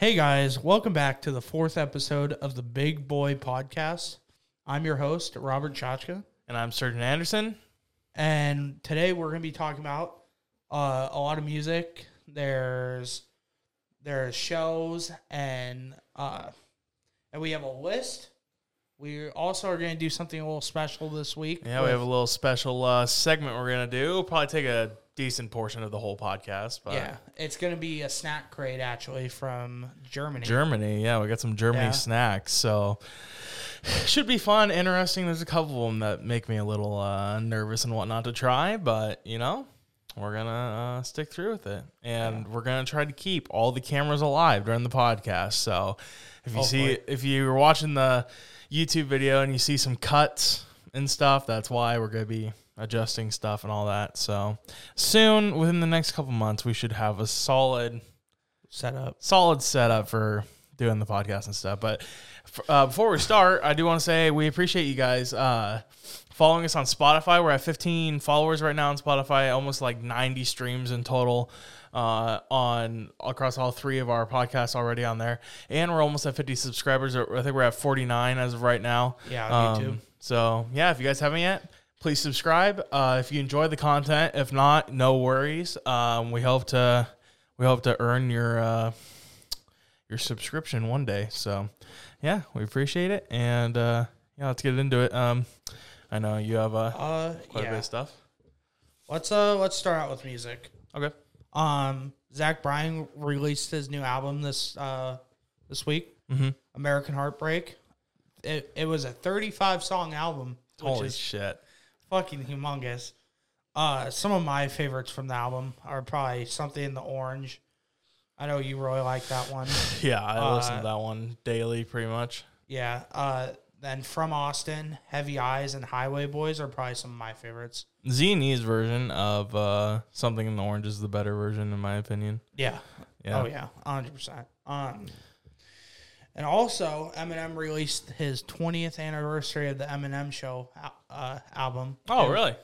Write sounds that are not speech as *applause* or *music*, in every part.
Hey guys, welcome back to the fourth episode of the Big Boy Podcast. I'm your host, Robert Chachka, And I'm Sturgeon Anderson. and today we're going to be talking about uh, a lot of music. There's there's shows and uh, and we have a list. We also are going to do something a little special this week. Yeah, we have a little special uh, segment we're gonna do. We'll probably take a decent portion of the whole podcast, but yeah, it's going to be a snack crate actually from Germany. Germany, yeah, we got some Germany Yeah. snacks, so should be fun, interesting. There's a couple of them that make me a little uh, nervous and whatnot to try, but you know, we're gonna uh, stick through with it, and we're gonna try to keep all the cameras alive during the podcast. So if you see, if you were watching the YouTube video and you see some cuts and stuff, that's why we're gonna be adjusting stuff and all that. So soon, within the next couple months, we should have a solid setup. solid setup for doing the podcast and stuff. But uh, before we start, I do want to say we appreciate you guys uh, following us on Spotify. We're at 15 followers right now on Spotify, almost like 90 streams in total. Uh, on across all three of our podcasts already on there, and we're almost at 50 subscribers. I think we're at 49 as of right now. Yeah, on YouTube. Um, so yeah, if you guys haven't yet, please subscribe. Uh, if you enjoy the content, if not, no worries. Um, we hope to we hope to earn your uh, your subscription one day. So yeah, we appreciate it, and uh, yeah, let's get into it. Um, I know you have uh, Uh, quite a bit of stuff. Let's uh let's start out with music. Okay. Um, Zach Bryan released his new album this uh this week, Mm-hmm. American Heartbreak. It it was a 35 song album, Holy is shit! Fucking humongous. Uh, some of my favorites from the album are probably something in the orange. I know you really like that one. *laughs* Yeah, I listen Uh, to that one daily, pretty much. Yeah. Uh, then from Austin, Heavy Eyes and Highway Boys are probably some of my favorites. Z and E's version of uh, something in the orange is the better version, in my opinion. Yeah. Yeah. Oh yeah, hundred percent. Um, and also Eminem released his twentieth anniversary of the Eminem Show uh, album. Oh, And- really?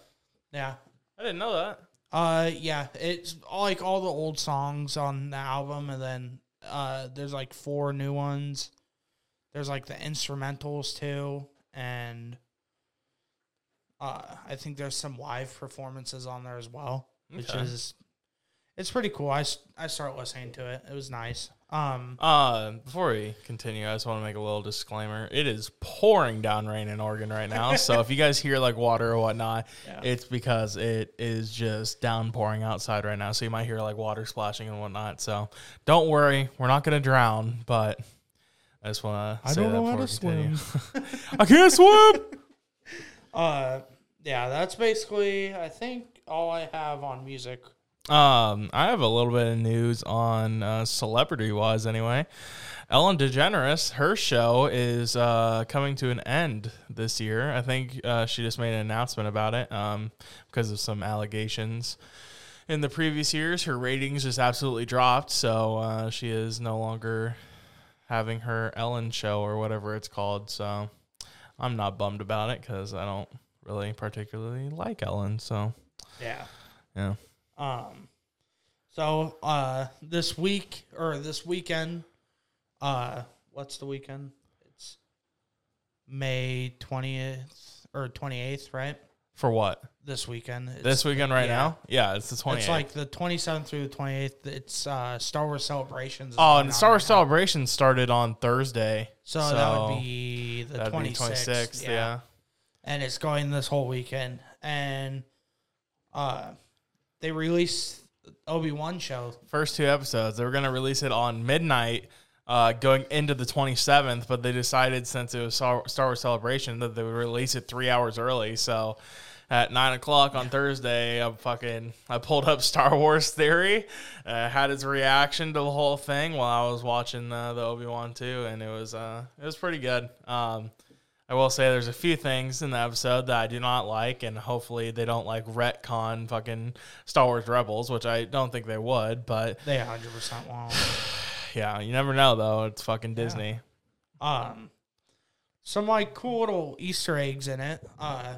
Yeah. I didn't know that. Uh, yeah. It's all, like all the old songs on the album, and then uh, there's like four new ones. There's like the instrumentals too, and uh, I think there's some live performances on there as well, which is it's pretty cool. I, I start listening to it. It was nice. Um, Uh, before we continue, I just want to make a little disclaimer. It is pouring down rain in Oregon right now. so if you guys hear like water or whatnot, Yeah. it's because it is just downpouring outside right now. So you might hear like water splashing and whatnot. So don't worry, we're not going to drown, but I just want to I say don't that know how before to we continue. *laughs* I can't swim. *laughs* uh, yeah, that's basically I think all I have on music. Um, I have a little bit of news on uh, celebrity wise, anyway. Ellen DeGeneres, her show is uh, coming to an end this year. I think uh, she just made an announcement about it um, because of some allegations in the previous years. Her ratings just absolutely dropped, so uh, she is no longer having her Ellen show or whatever it's called. So I'm not bummed about it because I don't really particularly like Ellen. So Yeah. yeah. Um, so uh, this week or this weekend, uh, what's the weekend? It's May twentieth or twenty eighth, right? For what? This weekend. It's, this weekend right yeah. now? Yeah, it's the 28th. It's like the twenty seventh through the twenty eighth. It's uh, Star Wars celebrations. oh, and Star Wars right now. Celebration started on Thursday. So, that would be the that'd be twenty sixth. yeah. and it's going this whole weekend. And uh, they released Obi Wan show. First two episodes. They were going to release it on midnight uh, going into the 27th, but they decided since it was Star Wars Celebration that they would release it three hours early. So at nine o'clock on Thursday, I fucking I pulled up *laughs* Star Wars Theory, uh, had his reaction to the whole thing while I was watching uh, the Obi Wan two, and it was uh, it was pretty good. Um, I will say there's a few things in the episode that I do not like, and hopefully they don't like retcon fucking Star Wars Rebels, which I don't think they would. But They hundred percent won't. *sighs* yeah, you never know though. It's fucking Disney. Um, some like cool little Easter eggs in it. Uh,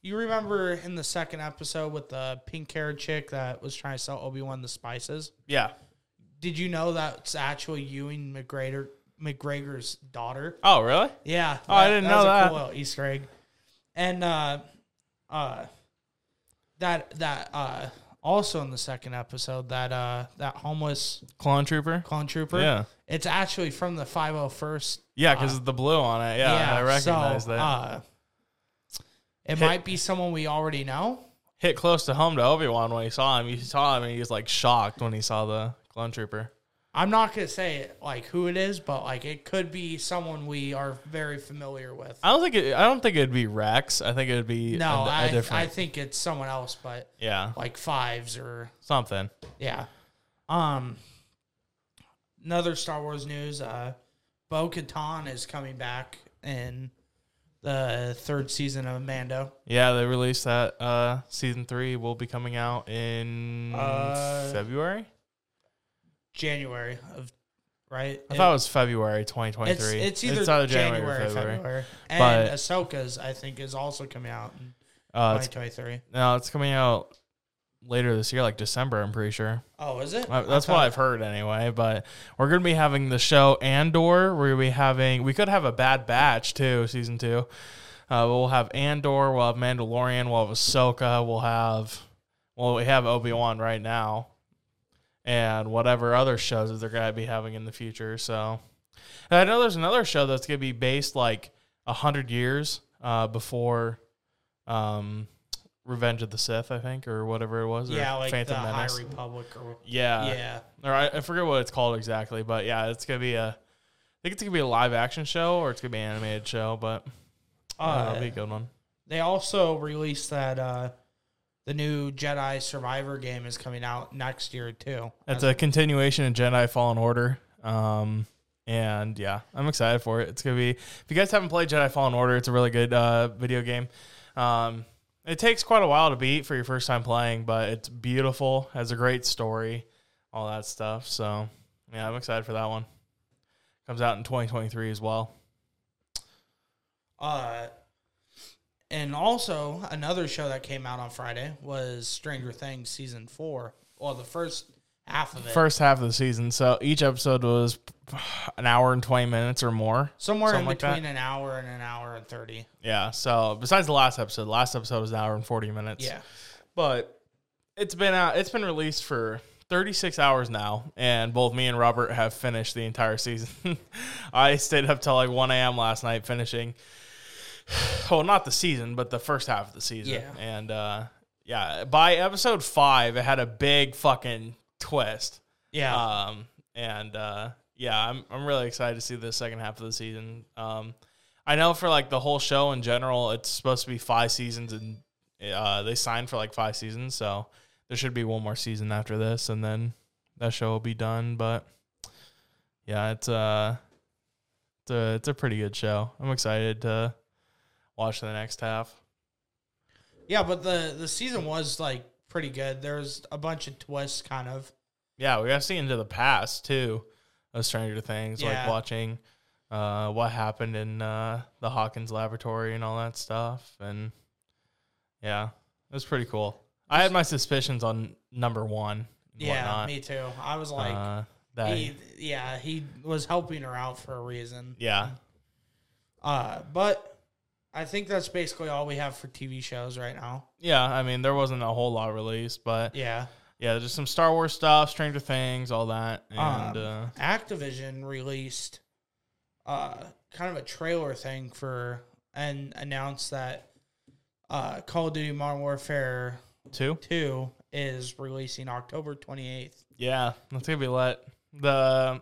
you remember in the second episode with the pink haired chick that was trying to sell Obi Wan the spices? Yeah. did you know that's actually Ewan McGregor McGregor's daughter? Oh, really? Yeah. Oh, I didn't know was that. A cool little Easter egg. And uh, uh, that that uh, also in the second episode that uh that homeless Clone Trooper. clone trooper. Yeah. It's actually from the 501st. Yeah, because of the blue on it. Yeah, I recognize so, that. Uh, it Hit- might be someone we already know. Hit close to home to Obi Wan when he saw him. You saw him and he was like shocked when he saw the Clone Trooper. I'm not gonna say like who it is, but like it could be someone we are very familiar with. I don't think it. I don't think it'd be Rex. I think it'd be No, a, a I different. I think it's someone else, but yeah, like fives or something. yeah. Um, another Star Wars news. Uh, Bo Katan is coming back in the third season of Mando. Yeah, they released that. Uh, season three will be coming out in Uh, February. January of right. I thought it was February 2023. it's, it's either January, or February. And But- Ahsoka's I think is also coming out in Uh, 2023. no, it's coming out later this year, like December. I'm pretty sure. Oh, is it? Uh, That's what I've heard anyway. But we're gonna be having the show Andor. We're gonna be having. We could have a Bad Batch too, season two. Uh, we'll have Andor. We'll have Mandalorian. We'll have Ahsoka. We'll have. Well, we have Obi Wan right now, and whatever other shows that they're gonna be having in the future. So, and I know there's another show that's gonna be based like a hundred years uh, before. Um, Revenge of the Sith, I think, or whatever it was. Yeah, like Phantom the Menace. High Republic or Yeah, yeah. or I, I forget what it's called exactly, but yeah, it's gonna be a. I think it's gonna be a live action show or it's gonna be an animated show, but uh, Uh, that'll be a good one. They also released that uh, the new Jedi Survivor game is coming out next year too. It's a continuation of Jedi Fallen Order, um, and yeah, I'm excited for it. It's gonna be. If you guys haven't played Jedi Fallen Order, it's a really good uh, video game. Um, it takes quite a while to beat for your first time playing, but it's beautiful. Has a great story, all that stuff. So yeah, I'm excited for that one. Comes out in 2023 as well. Uh, and also another show that came out on Friday was Stranger Things season four. Well, the first half of it, first half of the season. So each episode was an hour and 20 minutes or more. somewhere in something like between an hour and an hour and thirty. Yeah. So besides the last episode, the last episode was an hour and 40 minutes. Yeah, But it's been out, it's been released for 36 hours now. And both me and Robert have finished the entire season. *laughs* I stayed up till like 1 a.m. last night finishing. *sighs* Well, not the season, but the first half of the season. Yeah. And uh, yeah, by episode five, it had a big fucking twist. yeah. Um, and uh, yeah, I'm I'm really excited to see the second half of the season. Um, I know for like the whole show in general, it's supposed to be five seasons, and uh, they signed for like five seasons, so there should be one more season after this, and then that show will be done. But yeah, it's uh, it's a it's a pretty good show. I'm excited to watch the next half. yeah, but the the season was like pretty good. There was a bunch of twists, kind of. Yeah, we got to see into the past too of Stranger Things, like watching uh, what happened in uh, the Hawkins laboratory and all that stuff. And yeah, it was pretty cool. I had my suspicions on number one. Yeah, whatnot. me too. I was like, uh, that, he, yeah, he was helping her out for a reason. yeah, Uh, but I think that's basically all we have for TV shows right now. yeah. I mean, there wasn't a whole lot released, but Yeah. yeah, just some Star Wars stuff, Stranger Things, all that, and Um, uh, Activision released uh, kind of a trailer thing for and announced that uh, Call of Duty Modern Warfare two. 2 is releasing October 28th. Yeah, that's gonna be lit. The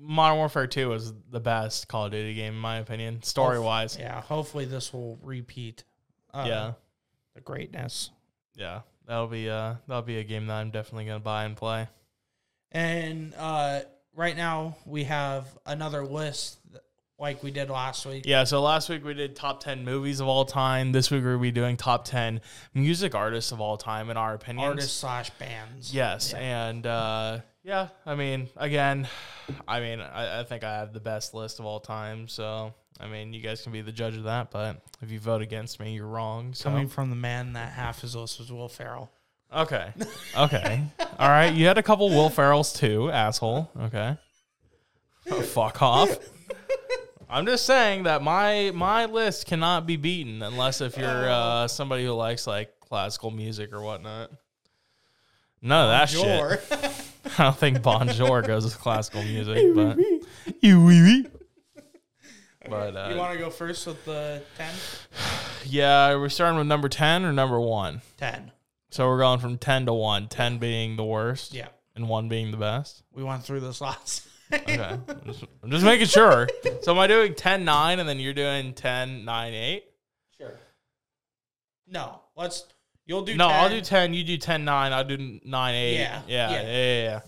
Modern Warfare Two is the best Call of Duty game in my opinion, story wise. Yeah, hopefully this will repeat uh, yeah, the greatness. yeah, that'll be uh that'll be a game that I'm definitely gonna buy and play. And uh, right now we have another list like we did last week. Yeah, so last week we did top ten movies of all time. This week we'll be doing top ten music artists of all time in our opinion. Artists slash bands. Yes, Yeah. and uh, yeah, I mean, again, I mean, I, I think I have the best list of all time. So, I mean, you guys can be the judge of that. But if you vote against me, you're wrong. So, Coming from the man that half his list was Will Ferrell. Okay. Okay. All right. You had a couple Will Ferrells too, asshole. Okay. Oh, fuck off. I'm just saying that my my list cannot be beaten unless if you're uh, somebody who likes like classical music or whatnot. None of that shit. *laughs* Sure. I don't think Bonjour goes with classical music, but you wee wee. You uh, want to go first with the 10? yeah, are we're starting with number ten or number one. 10. So we're going from ten to one. Ten being the worst, Yeah. and one being the best. We went through this last. Okay, *laughs* I'm, just, I'm just making sure. So am I doing 10 9 and then you're doing 10 9 8? Sure. No, let's. You'll do. No, 10. I'll do 10. You do 10 9. I'll do 9 8. Yeah, Yeah. Yeah. yeah. Yeah.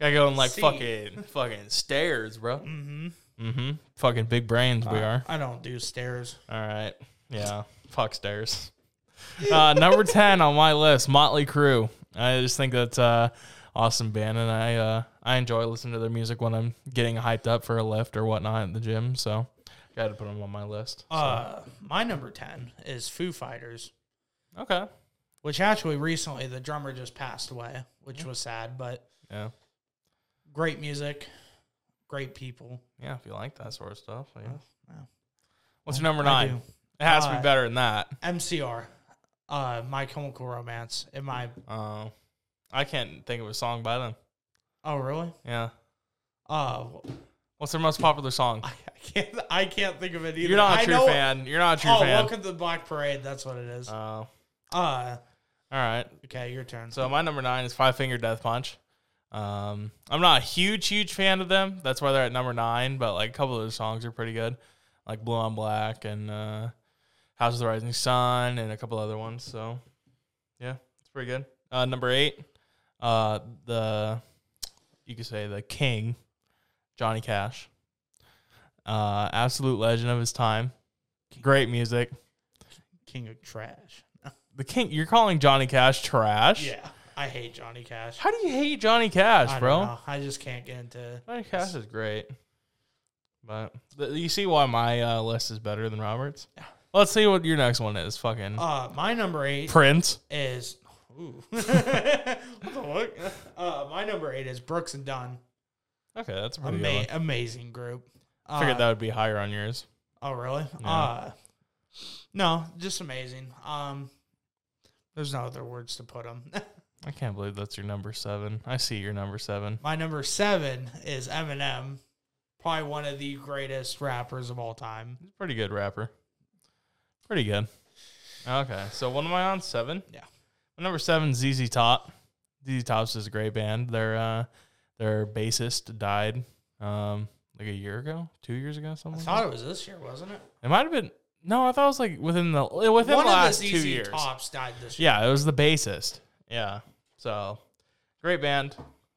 Gotta go in like See. fucking fucking stairs, bro. Mm-hmm. Mm-hmm. Fucking big brains we are. I don't do stairs. All right. Yeah. Fuck stairs. Uh, *laughs* number 10 on my list, Motley Crue. I just think that's uh awesome band and I uh I enjoy listening to their music when I'm getting hyped up for a lift or whatnot at the gym. So got to put them on my list. So, Uh, my number 10 is Foo Fighters, okay. Which actually recently the drummer just passed away, which was sad, but Yeah. great music, great people. Yeah, if you like that sort of stuff. Yeah. yeah. What's your number nine? It has to Uh, be better than that. MCR, uh, My Chemical Romance. In my Uh, I can't think of a song by them. oh really? Yeah. Uh, What's their most popular song? I, I can't I can't think of it either. You're not a I true know- fan. You're not a true oh, fan. welcome to the Black Parade. That's what it is. Oh. Uh, all Uh, okay, your turn. So my number nine is Five Finger Death Punch. Um, I'm not a huge, huge fan of them. That's why they're at number nine. But like a couple of their songs are pretty good, like Blue on Black and uh, House of the Rising Sun and a couple other ones. So yeah, it's pretty good. Uh, number eight, uh, the you could say the king, Johnny Cash. Uh, absolute legend of his time. Great music. King of Trash. The king. You're calling Johnny Cash trash? Yeah, I hate Johnny Cash. How do you hate Johnny Cash, I bro? don't know. I just can't get into. Johnny Cash is great, but th- you see why my uh, list is better than Robert's. Yeah. Let's see what your next one is. Fucking Uh, my number eight Prince. is. Ooh. *laughs* what the fuck? Uh, my number eight is Brooks and Dunn. Okay, that's a pretty Ama- good one. amazing group. Uh, Figured that would be higher on yours. Oh, really? Uh, no, just amazing. Um, there's no other words to put them. *laughs* I can't believe that's your number seven. I see your number seven. My number seven is Eminem, probably one of the greatest rappers of all time. He's a pretty good rapper. Pretty good. Okay, so what am I on? Seven. Yeah. My number seven, ZZ Top. ZZ Top's is a great band. Their uh, their bassist died um like a year ago, two years ago, I something. like thought it was this year, wasn't it? It might have been. No, I thought it was like within the within one the last of the two years. Tops died this year. Yeah, it was the bassist. Yeah, so great band,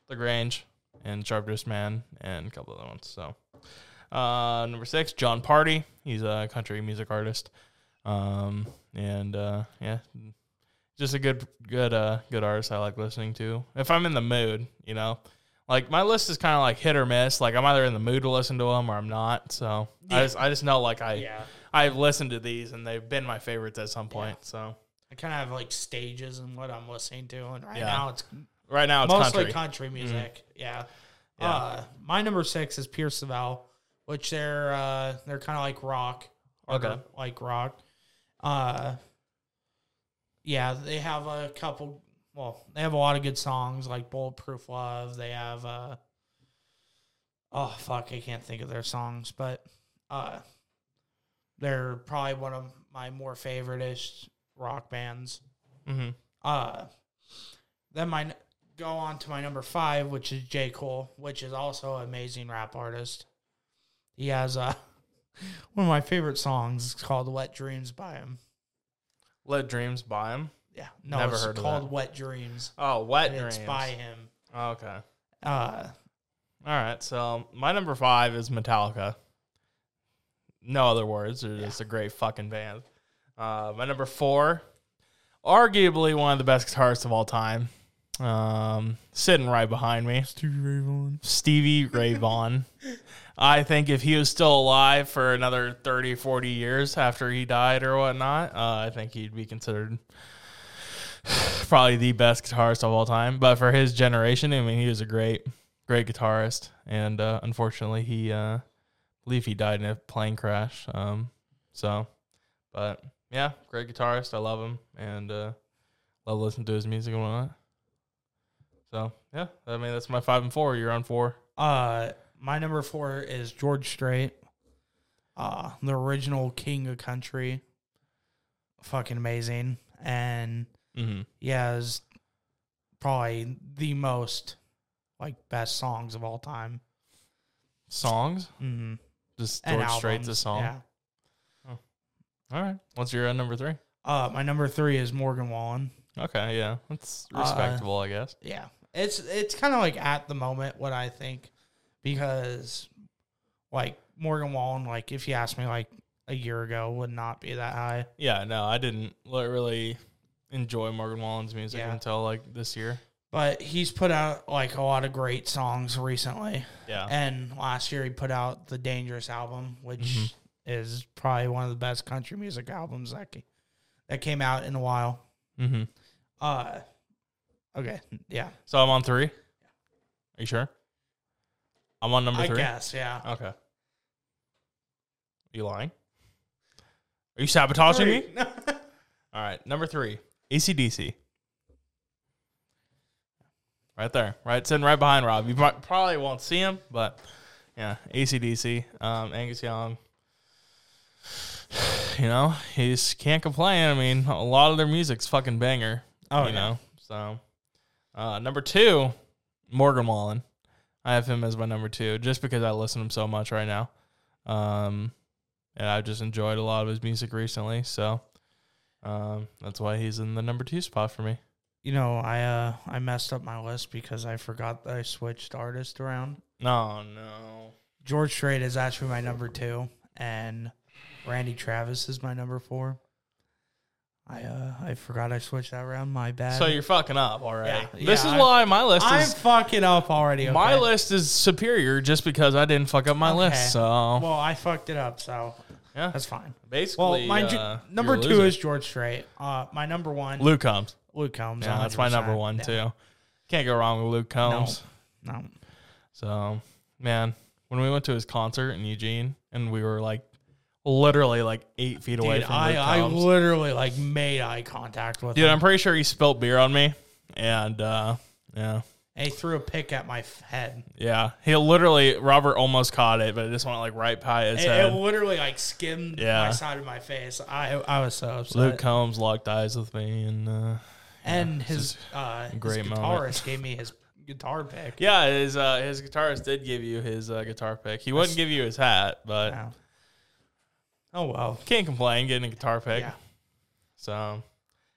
La Grange, and Sharpest Man, and a couple other ones. So uh, number six, John Pardi. He's a country music artist, um, and uh, yeah, just a good, good, uh, good artist. I like listening to if I'm in the mood. You know, like my list is kind of like hit or miss. Like I'm either in the mood to listen to them or I'm not. So I just, I just know like I. Yeah. I've listened to these and they've been my favorites at some point. So I kind of have like stages and what I'm listening to, and right Yeah. now it's right now it's mostly country. Mm-hmm. music. Yeah. Yeah. Uh, my number six is Pierce The Veil, which they're uh, they're kind of like rock. Okay. Like rock. Uh, yeah, they have a couple. Well, they have a lot of good songs like "Bulletproof Love." They have. Uh, oh fuck, I can't think of their songs, but uh, they're probably one of my more favorite-ish rock bands. hmm Uh, then my go on to my number five, which is J Cole, which is also an amazing rap artist. He has uh, *laughs* one of my favorite songs. Called "Wet Dreams" by him. Let dreams buy him. Yeah, no, Never it's heard of called that. "Wet Dreams." Oh, wet dreams. It's by him. Oh, okay. Uh, All right. So my number five is Metallica. No other words. They're just a great fucking band. Uh, my number four, arguably one of the best guitarists of all time. Um, sitting right behind me, Stevie Ray Vaughan. Stevie Ray *laughs* Vaughan. I think if he was still alive for another 30, 40 years after he died or whatnot, uh, I think he'd be considered *sighs* probably the best guitarist of all time. But for his generation, I mean, he was a great, great guitarist. And uh, unfortunately, he, uh, believe he died in a plane crash. Um, so, but yeah, great guitarist. I love him and uh, love listening to his music and whatnot. So yeah, I mean that's my five and four. You're on four. Uh, my number four is George Strait, uh, the original king of country. Fucking amazing, and Mm-hmm. yeah, is probably the most like best songs of all time. Songs, Mm-hmm. Just And George Strait's a song. Yeah. All right, what's your uh, number three? Uh, my number three is Morgan Wallen. Okay, yeah, that's Uh, respectable, I guess. Yeah, it's it's kind of like at the moment what I think because like Morgan Wallen, like if you asked me like a year ago, would not be that high. Yeah, no, I didn't really enjoy Morgan Wallen's music Yeah. until like this year. But he's put out like a lot of great songs recently, Yeah, and last year he put out the Dangerous album, which Mhm. is probably one of the best country music albums that ca- that came out in a while. mm-hmm. Uh, okay, yeah, So I'm on three. Are you sure? I'm on number three. I three. guess, yeah. Okay. Are you lying? Are you sabotaging me? *laughs* All right, number three, ACDC. Right there, right sitting right behind Rob. You probably won't see him, but yeah, ACDC, um, Angus Young. *sighs* You know, he can't complain. I mean, a lot of their music's fucking banger. Oh, you yeah. know. So, uh, number two, Morgan Wallen. I have him as my number two, just because I listen to him so much right now. Um, and I've just enjoyed a lot of his music recently. So, um, that's why he's in the number two spot for me. You know, I uh I messed up my list because I forgot that I switched artist around. No, no. George Strait is actually my number two, and Randy Travis is my number four. I uh I forgot I switched that around. My bad. So you're fucking up already. Yeah, this yeah, is I- why my list I'm is fucking up already. my list is superior just because I didn't fuck up my Okay. list. So Well, I fucked it up, so yeah, that's fine. basically, Well, my uh, number two is George Strait. Uh, my number one, Luke Combs. Luke Combs. Yeah, that's my number one Yeah. too. Can't go wrong with Luke Combs. No, So, man, when we went to his concert in Eugene and we were like literally like eight feet away dude, from I Luke I Combs. literally like made eye contact with Dude, him. I'm pretty sure he spilt beer on me. And uh yeah. and he threw a pick at my head. Yeah. He literally Robert almost caught it, but it just went like right by his It, it literally like skimmed Yeah. my side of my face. I I was so upset. Luke Combs locked eyes with me and uh and his uh great his moment. guitarist gave me his guitar pick. yeah, his uh, his guitarist did give you his uh, guitar pick. He wouldn't give you his hat, but. Oh well. can't complain getting a guitar pick. Yeah. So,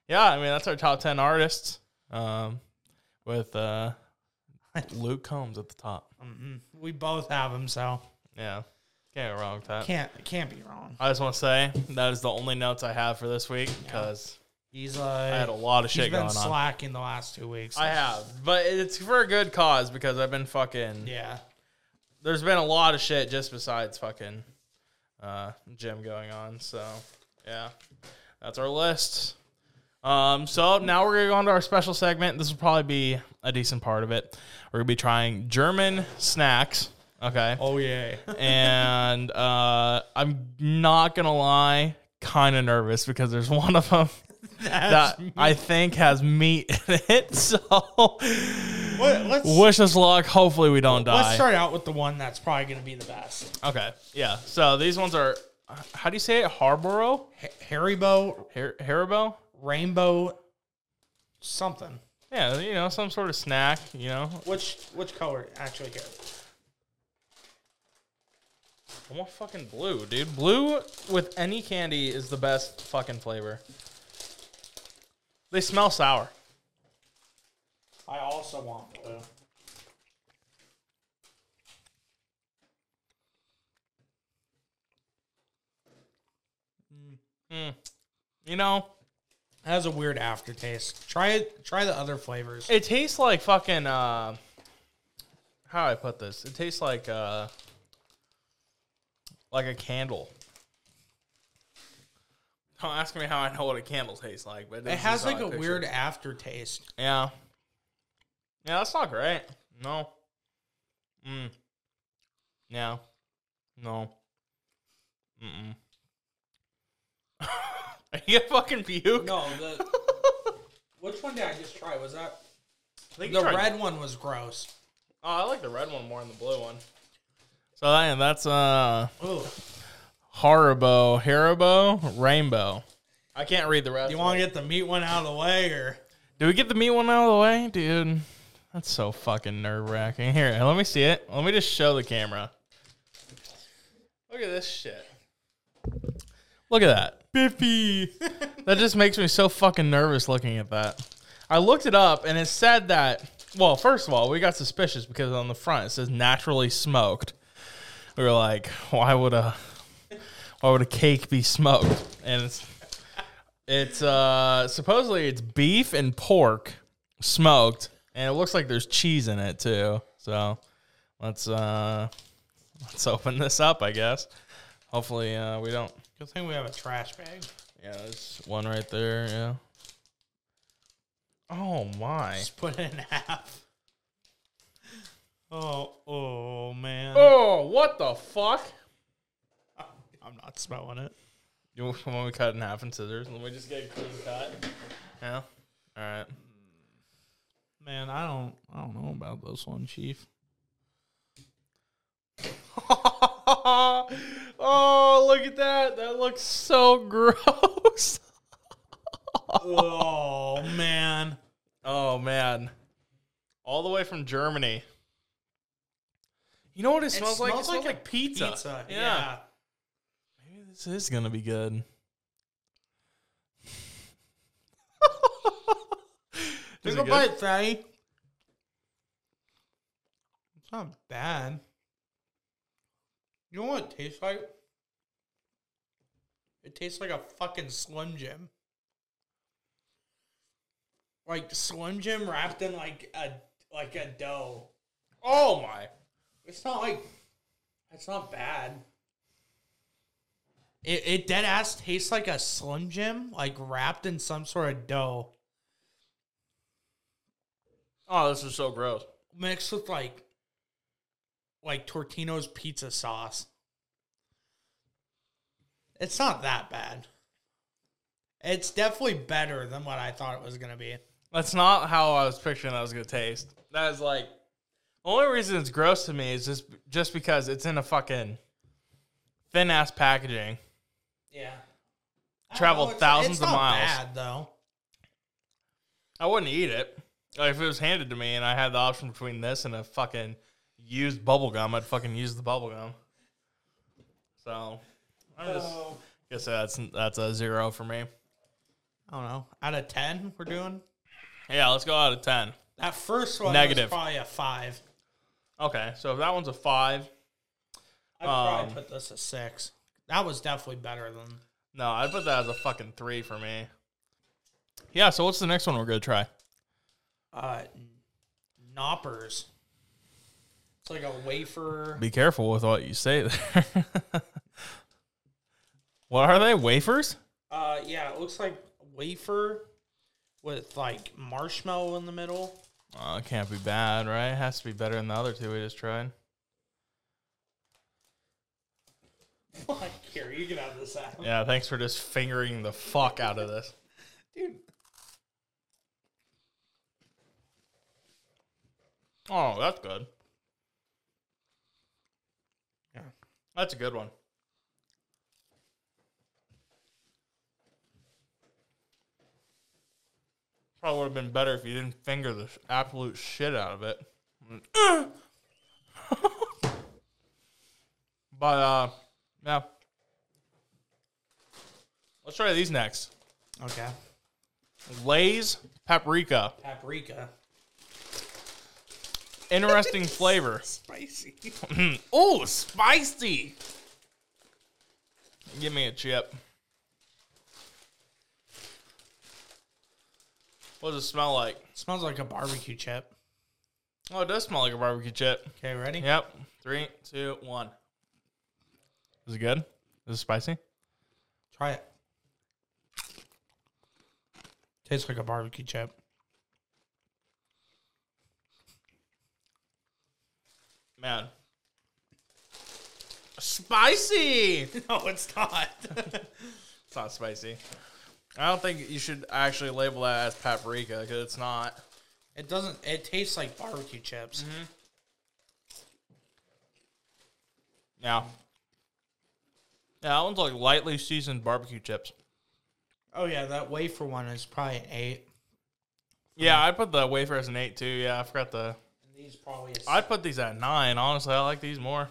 yeah, I mean that's our top ten artists, um, with uh, *laughs* Luke Combs at the top. Mhm. We both have him, so Yeah, can't go wrong with that. can't can't be wrong. I just want to say that is the only notes I have for this week because He's like I had a lot of he's shit been going on. slacking the last two weeks. I have, but it's for a good cause because I've been fucking. Yeah. There's been a lot of shit just besides fucking uh, gym going on. So yeah, that's our list. Um, so now we're gonna go on to our special segment. This will probably be a decent part of it. We're gonna be trying German snacks. Okay. Oh yeah. *laughs* and uh, I'm not gonna lie, kind of nervous because there's one of them *laughs* that I think has meat in it. *laughs* So let's wish us luck. Hopefully we don't die. let's start out with the one that's probably going to be the best. Okay, yeah. So these ones are. How do you say it? Harborough, H- Haribo Har- Haribo. Rainbow something. Yeah, you know, some sort of snack. You know, Which which color actually here? I want fucking blue, dude. Blue with any candy is the best fucking flavor. They smell sour. I also want blue. You know, It has a weird aftertaste. Try it. Try the other flavors. It tastes like fucking uh how do I put this? It tastes like uh like a candle. Don't ask me how I know what a candle tastes like, but It has like a picture weird it. aftertaste. Yeah. Yeah, that's not great. No. Mm. Yeah. No. Mm-mm. *laughs* Are you gonna fucking puke? No, the which one did I just try? Was that I think the red one was gross. Oh, I like the red one more than the blue one. So that's uh Ooh. Haribo, Haribo, Rainbow. I can't read the rest. You want to get the meat one out of the way, or Do we get the meat one out of the way, dude? That's so fucking nerve wracking. Here, let me see it. Let me just show the camera. Look at this shit. Look at that. BiFi. *laughs* that just makes me so fucking nervous looking at that. I looked it up and it said that, well, first of all, we got suspicious because on the front it says naturally smoked. We were like, why would a why would a cake be smoked? And it's it's uh supposedly it's beef and pork smoked, and it looks like there's cheese in it too. So let's uh let's open this up, I guess. Hopefully uh we don't good thing we have a trash bag. Yeah, there's one right there, yeah. Oh my. Just put it in half. Oh, oh man! Oh, what the fuck? I'm not smelling it. You want me to cut it in half in scissors? Let me just get a clean cut. Yeah. All right. Man, I don't, I don't know about this one, Chief. *laughs* oh, look at that. That looks so gross. *laughs* oh man! Oh, man. All the way from Germany. You know what it smells, like? It smells like, a pizza. Pizza, Yeah. yeah. Maybe this is to be *laughs* good. Take a bite, Fatty. It's not bad. You know what it tastes like? It tastes like a fucking Slim Jim. Like Slim Jim wrapped in like a like a dough. Oh, my. It's not like it's not bad. It it dead ass tastes like a Slim Jim, like wrapped in some sort of dough, Oh, this is so gross. mixed with like like Totino's pizza sauce. It's not that bad. It's definitely better than what I thought it was gonna be. That's not how I was picturing that was going to taste. That is like, the only reason it's gross to me is just, just because it's in a fucking thin ass packaging. Yeah. Traveled thousands of miles. Bad though. I wouldn't eat it. Like, if it was handed to me and I had the option between this and a fucking used bubble gum, I'd fucking use the bubble gum. So, I'm just Oh. guess that's that's a zero for me. I don't know. Out of ten, we're doing. Yeah, let's go out of ten. That first one Negative. was probably a five. Okay, so if that one's a five, I'd probably Um, put this a six. That was definitely better than. no, I'd put that as a fucking three for me. Yeah, so what's the next one we're gonna try? Uh, Knoppers. It's like a wafer. Be careful with what you say there. *laughs* what are they? Wafers? Uh, yeah, it looks like wafer with like marshmallow in the middle. Oh, it can't be bad, right? It has to be better than the other two we just tried. *laughs* Like, here, you can have this out. Yeah, thanks for just fingering the fuck out of this. Dude, Oh, that's good. Yeah. That's a good one. Probably would have been better if you didn't finger the absolute shit out of it. *laughs* but uh yeah. Let's try these next. okay. Lay's paprika. Paprika. Interesting *laughs* flavor. Spicy. *laughs* oh, spicy. Give me a chip. What does it smell like? Smells like a barbecue chip. Oh, it does smell like a barbecue chip. Okay, ready? Yep. Three, two, one. Is it good? Is it spicy? Try it. Tastes like a barbecue chip. Man. Spicy. *laughs* No, it's not. *laughs* It's not spicy. I don't think you should actually label that as paprika because it's not. it doesn't. It tastes like barbecue chips. Mm-hmm. Yeah. Yeah, that one's like lightly seasoned barbecue chips. Oh yeah, that wafer one is probably an eight. Yeah, I put the wafer as an eight too. Yeah, I forgot the. And these probably a, I'd put these at nine. Honestly, I like these more.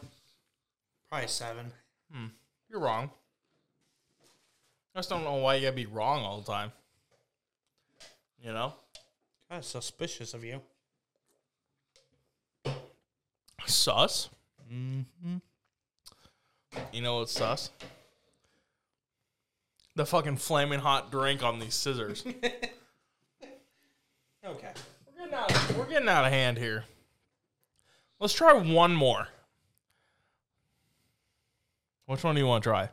probably seven. Hmm. You're wrong. I just don't know why you gotta be wrong all the time. You know? That's suspicious of you. Sus. You know what's sus? The fucking flaming hot drink on these scissors. *laughs* Okay. we're, getting out, of, we're getting out of hand here. Let's try one more. Which one do you want to try? I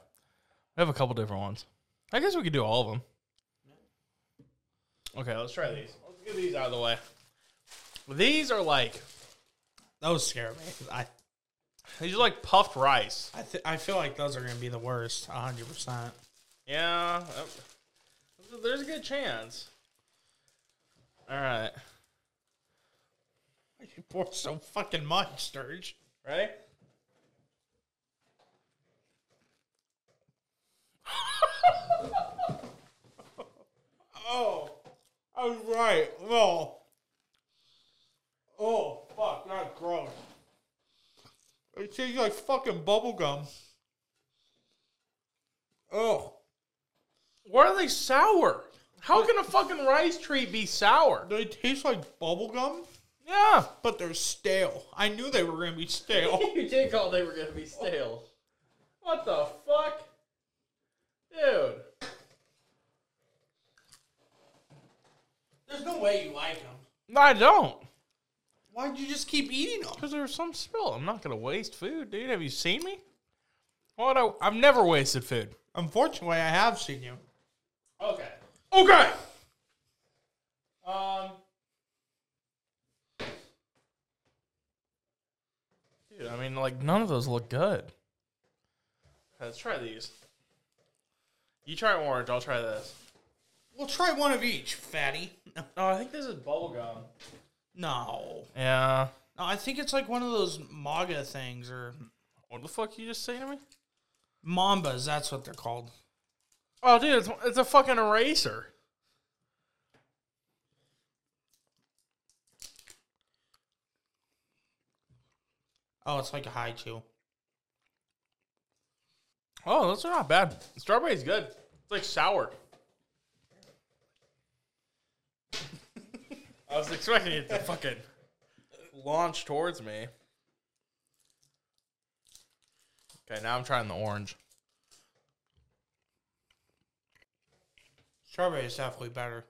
have a couple different ones. I guess we could do all of them. Okay, let's try these. Let's get these out of the way. These are like Those scare me. I these are like puffed rice. I th- I feel like those are gonna be the worst. hundred percent. Yeah, uh, there's a good chance. All right, *laughs* You pour so fucking much, Sturg. ready? *laughs* Oh, I was right. Oh, oh, fuck, that's gross. It tastes like fucking bubble gum. Oh, Why are they sour? How can a fucking rice treat be sour? they taste like bubble gum, Yeah. but they're stale. I knew they were gonna be stale. *laughs* you did call they were gonna be stale. What the fuck? Dude. There's no way you like them. I don't. Why'd you just keep eating them? Because there's some spill. I'm not gonna waste food, dude. Have you seen me? What? I, I've never wasted food. Unfortunately, I have seen you. Okay. Okay. Um. Dude, I mean, like none of those look good. Let's try these. You try orange. I'll try this. We'll try one of each, fatty. Oh, I think this is bubblegum. No. Yeah. No, I think it's like one of those MAGA things or What the fuck you just say to me? Mambas. That's what they're called. Oh, dude, it's, it's a fucking eraser. Oh, it's like a Hi-Chew. Oh, those are not bad. Strawberry's good. It's like sour. I was expecting it to *laughs* fucking launch towards me. Okay, now I'm trying the orange. Strawberry is definitely better.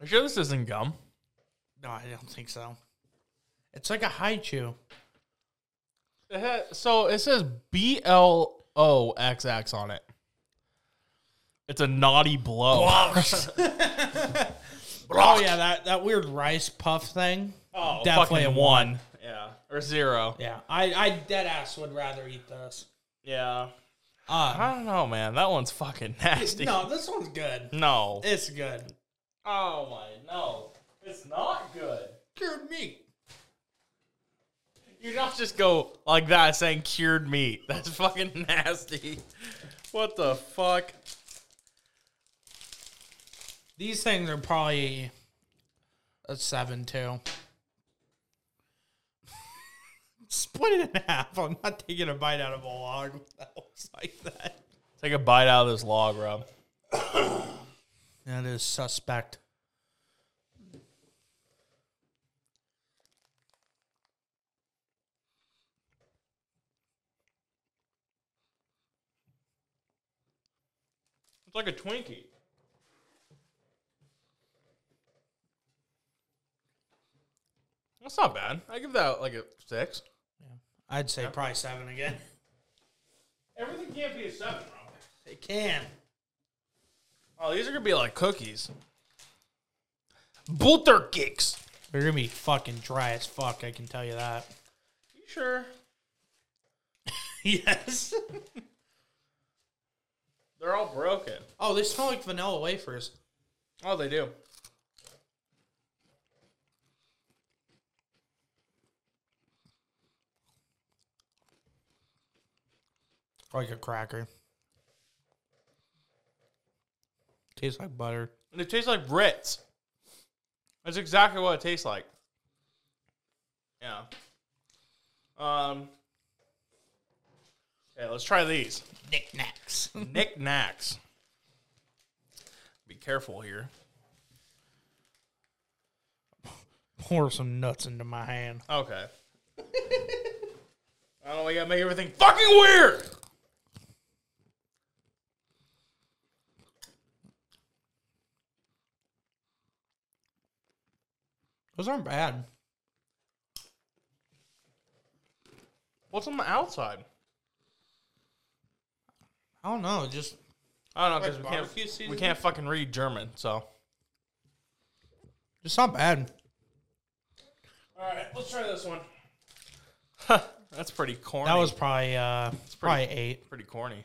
Are you sure this isn't gum? No, I don't think so. It's like a Hi-Chew. It ha- so it says B L O X X on it. It's a naughty blow. *laughs* *laughs* Oh yeah, that, that weird rice puff thing. Oh, Definitely a one. Yeah, or zero. Yeah, I I dead ass would rather eat this. Yeah. Um, I don't know, man. That one's fucking *laughs* nasty. no, this one's good. No. It's good. Oh my, no. It's not good. Cured meat. You don't just go like that saying cured meat. *laughs* That's fucking *laughs* nasty. What the fuck? These things are probably a seven too. *laughs* Split it in half. I'm not taking a bite out of a log that looks like that. Take a bite out of this log, Rob. *coughs* That is suspect. It's like a Twinkie. That's not bad. I give that like a six. I'd say probably seven again. Everything can't be a seven, Rob. It can. Oh, these are gonna be like cookies. Butter cakes. They're gonna be fucking dry as fuck. I can tell you that. You sure? *laughs* yes. They're all broken. oh, they smell like vanilla wafers. Oh, they do. Like a cracker. Tastes like butter. And it tastes like Ritz. That's exactly what it tastes like. Yeah. Um. Okay, let's try these. NicNac's. *laughs* NicNac's. Be careful here. Pour some nuts into my hand. Okay. *laughs* I don't know. We gotta make everything fucking weird. Those aren't bad. What's on the outside? I don't know. Just I don't know Like because we can't. We seasoning? can't fucking read German. So. just not bad. All right, let's try this one. That's pretty corny. That was probably uh probably eight. pretty corny.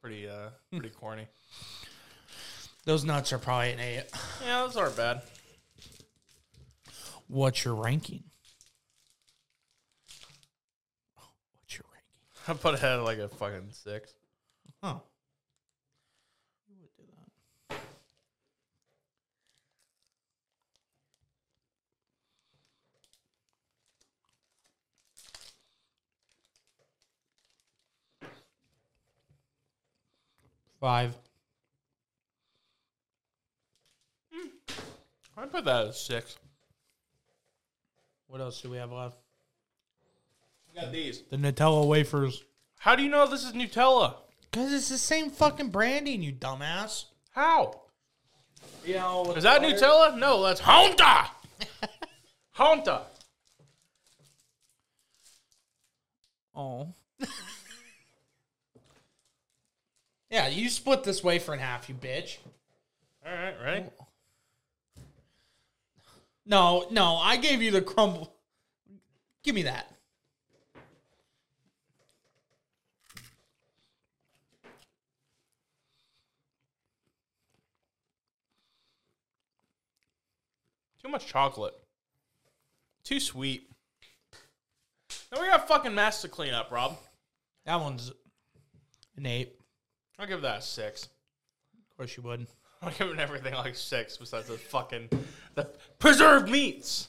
Pretty uh, pretty corny. Those nuts are probably an eight. Yeah, those aren't bad. What's your ranking? What's your ranking? I put it at like a fucking six. Oh. Five. I put that at a six. What else do we have left? We got these. The Nutella wafers. How do you know this is Nutella? Cause it's the same fucking branding, you dumbass. How? You know, Is that Nutella? No, that's Hanuta. *laughs* Hanuta. Oh. *laughs* yeah, you split this wafer in half, you bitch. All right, ready? No, no, I gave you the crumble. Give me that. Too much chocolate. Too sweet. Now we got fucking mess to clean up, Rob. That one's an eight. I'll give that a six. Of course you would. *laughs* I'm giving everything like six besides the fucking the preserved meats.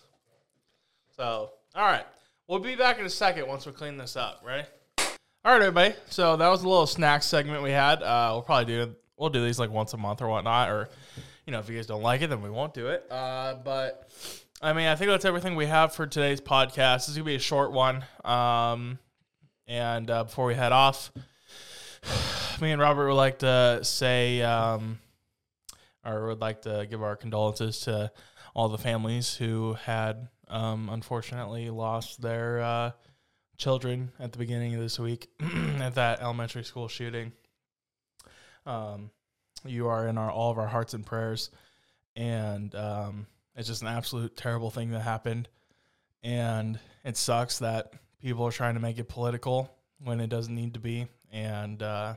So, all right, we'll be back in a second once we clean this up. Ready? All right, everybody. So that was a little snack segment we had. Uh, we'll probably do we'll do these like once a month or whatnot, or you know, if you guys don't like it, then we won't do it. Uh, but I mean, I think that's everything we have for today's podcast. This is gonna be a short one. Um, and uh, before we head off, *sighs* me and Robert would like to say. Um, or would like to give our condolences to all the families who had um, unfortunately lost their uh, children at the beginning of this week *clears throat* at that elementary school shooting. Um, you are in our all of our hearts and prayers, and um, it's just an absolute terrible thing that happened, and it sucks that people are trying to make it political when it doesn't need to be, and uh,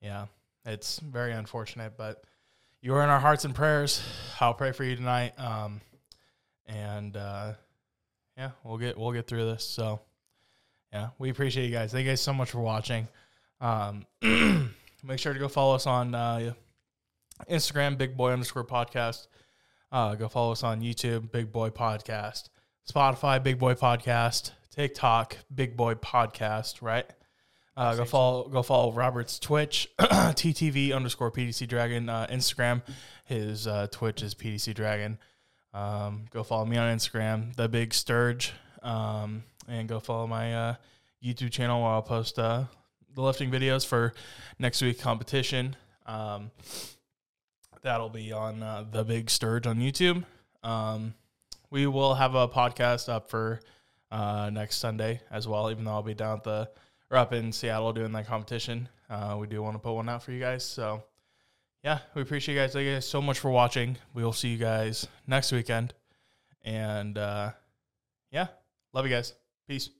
yeah, it's very unfortunate, but you are in our hearts and prayers. I'll pray for you tonight. Um, and uh, yeah, we'll get we'll get through this. So yeah, we appreciate you guys. Thank you guys so much for watching. Um, *clears throat* make sure to go follow us on uh, Instagram, Big Boy underscore podcast. Uh, go follow us on YouTube, Big Boy Podcast, Spotify, Big Boy Podcast, TikTok, Big Boy Podcast. Right. Uh, go follow go follow Robert's Twitch, *clears throat* TTV underscore PDC Dragon, uh, Instagram. His uh, Twitch is PDC Dragon. Um, go follow me on Instagram, The Big Sturg, um, and go follow my uh, YouTube channel where I'll post uh, the lifting videos for next week competition. Um, that'll be on uh, The Big Sturg on YouTube. Um, we will have a podcast up for uh, next Sunday as well, even though I'll be down at the or up in Seattle doing that competition. Uh, we do want to put one out for you guys. So, yeah, we appreciate you guys. Thank you guys so much for watching. We will see you guys next weekend. And uh, yeah, love you guys. Peace.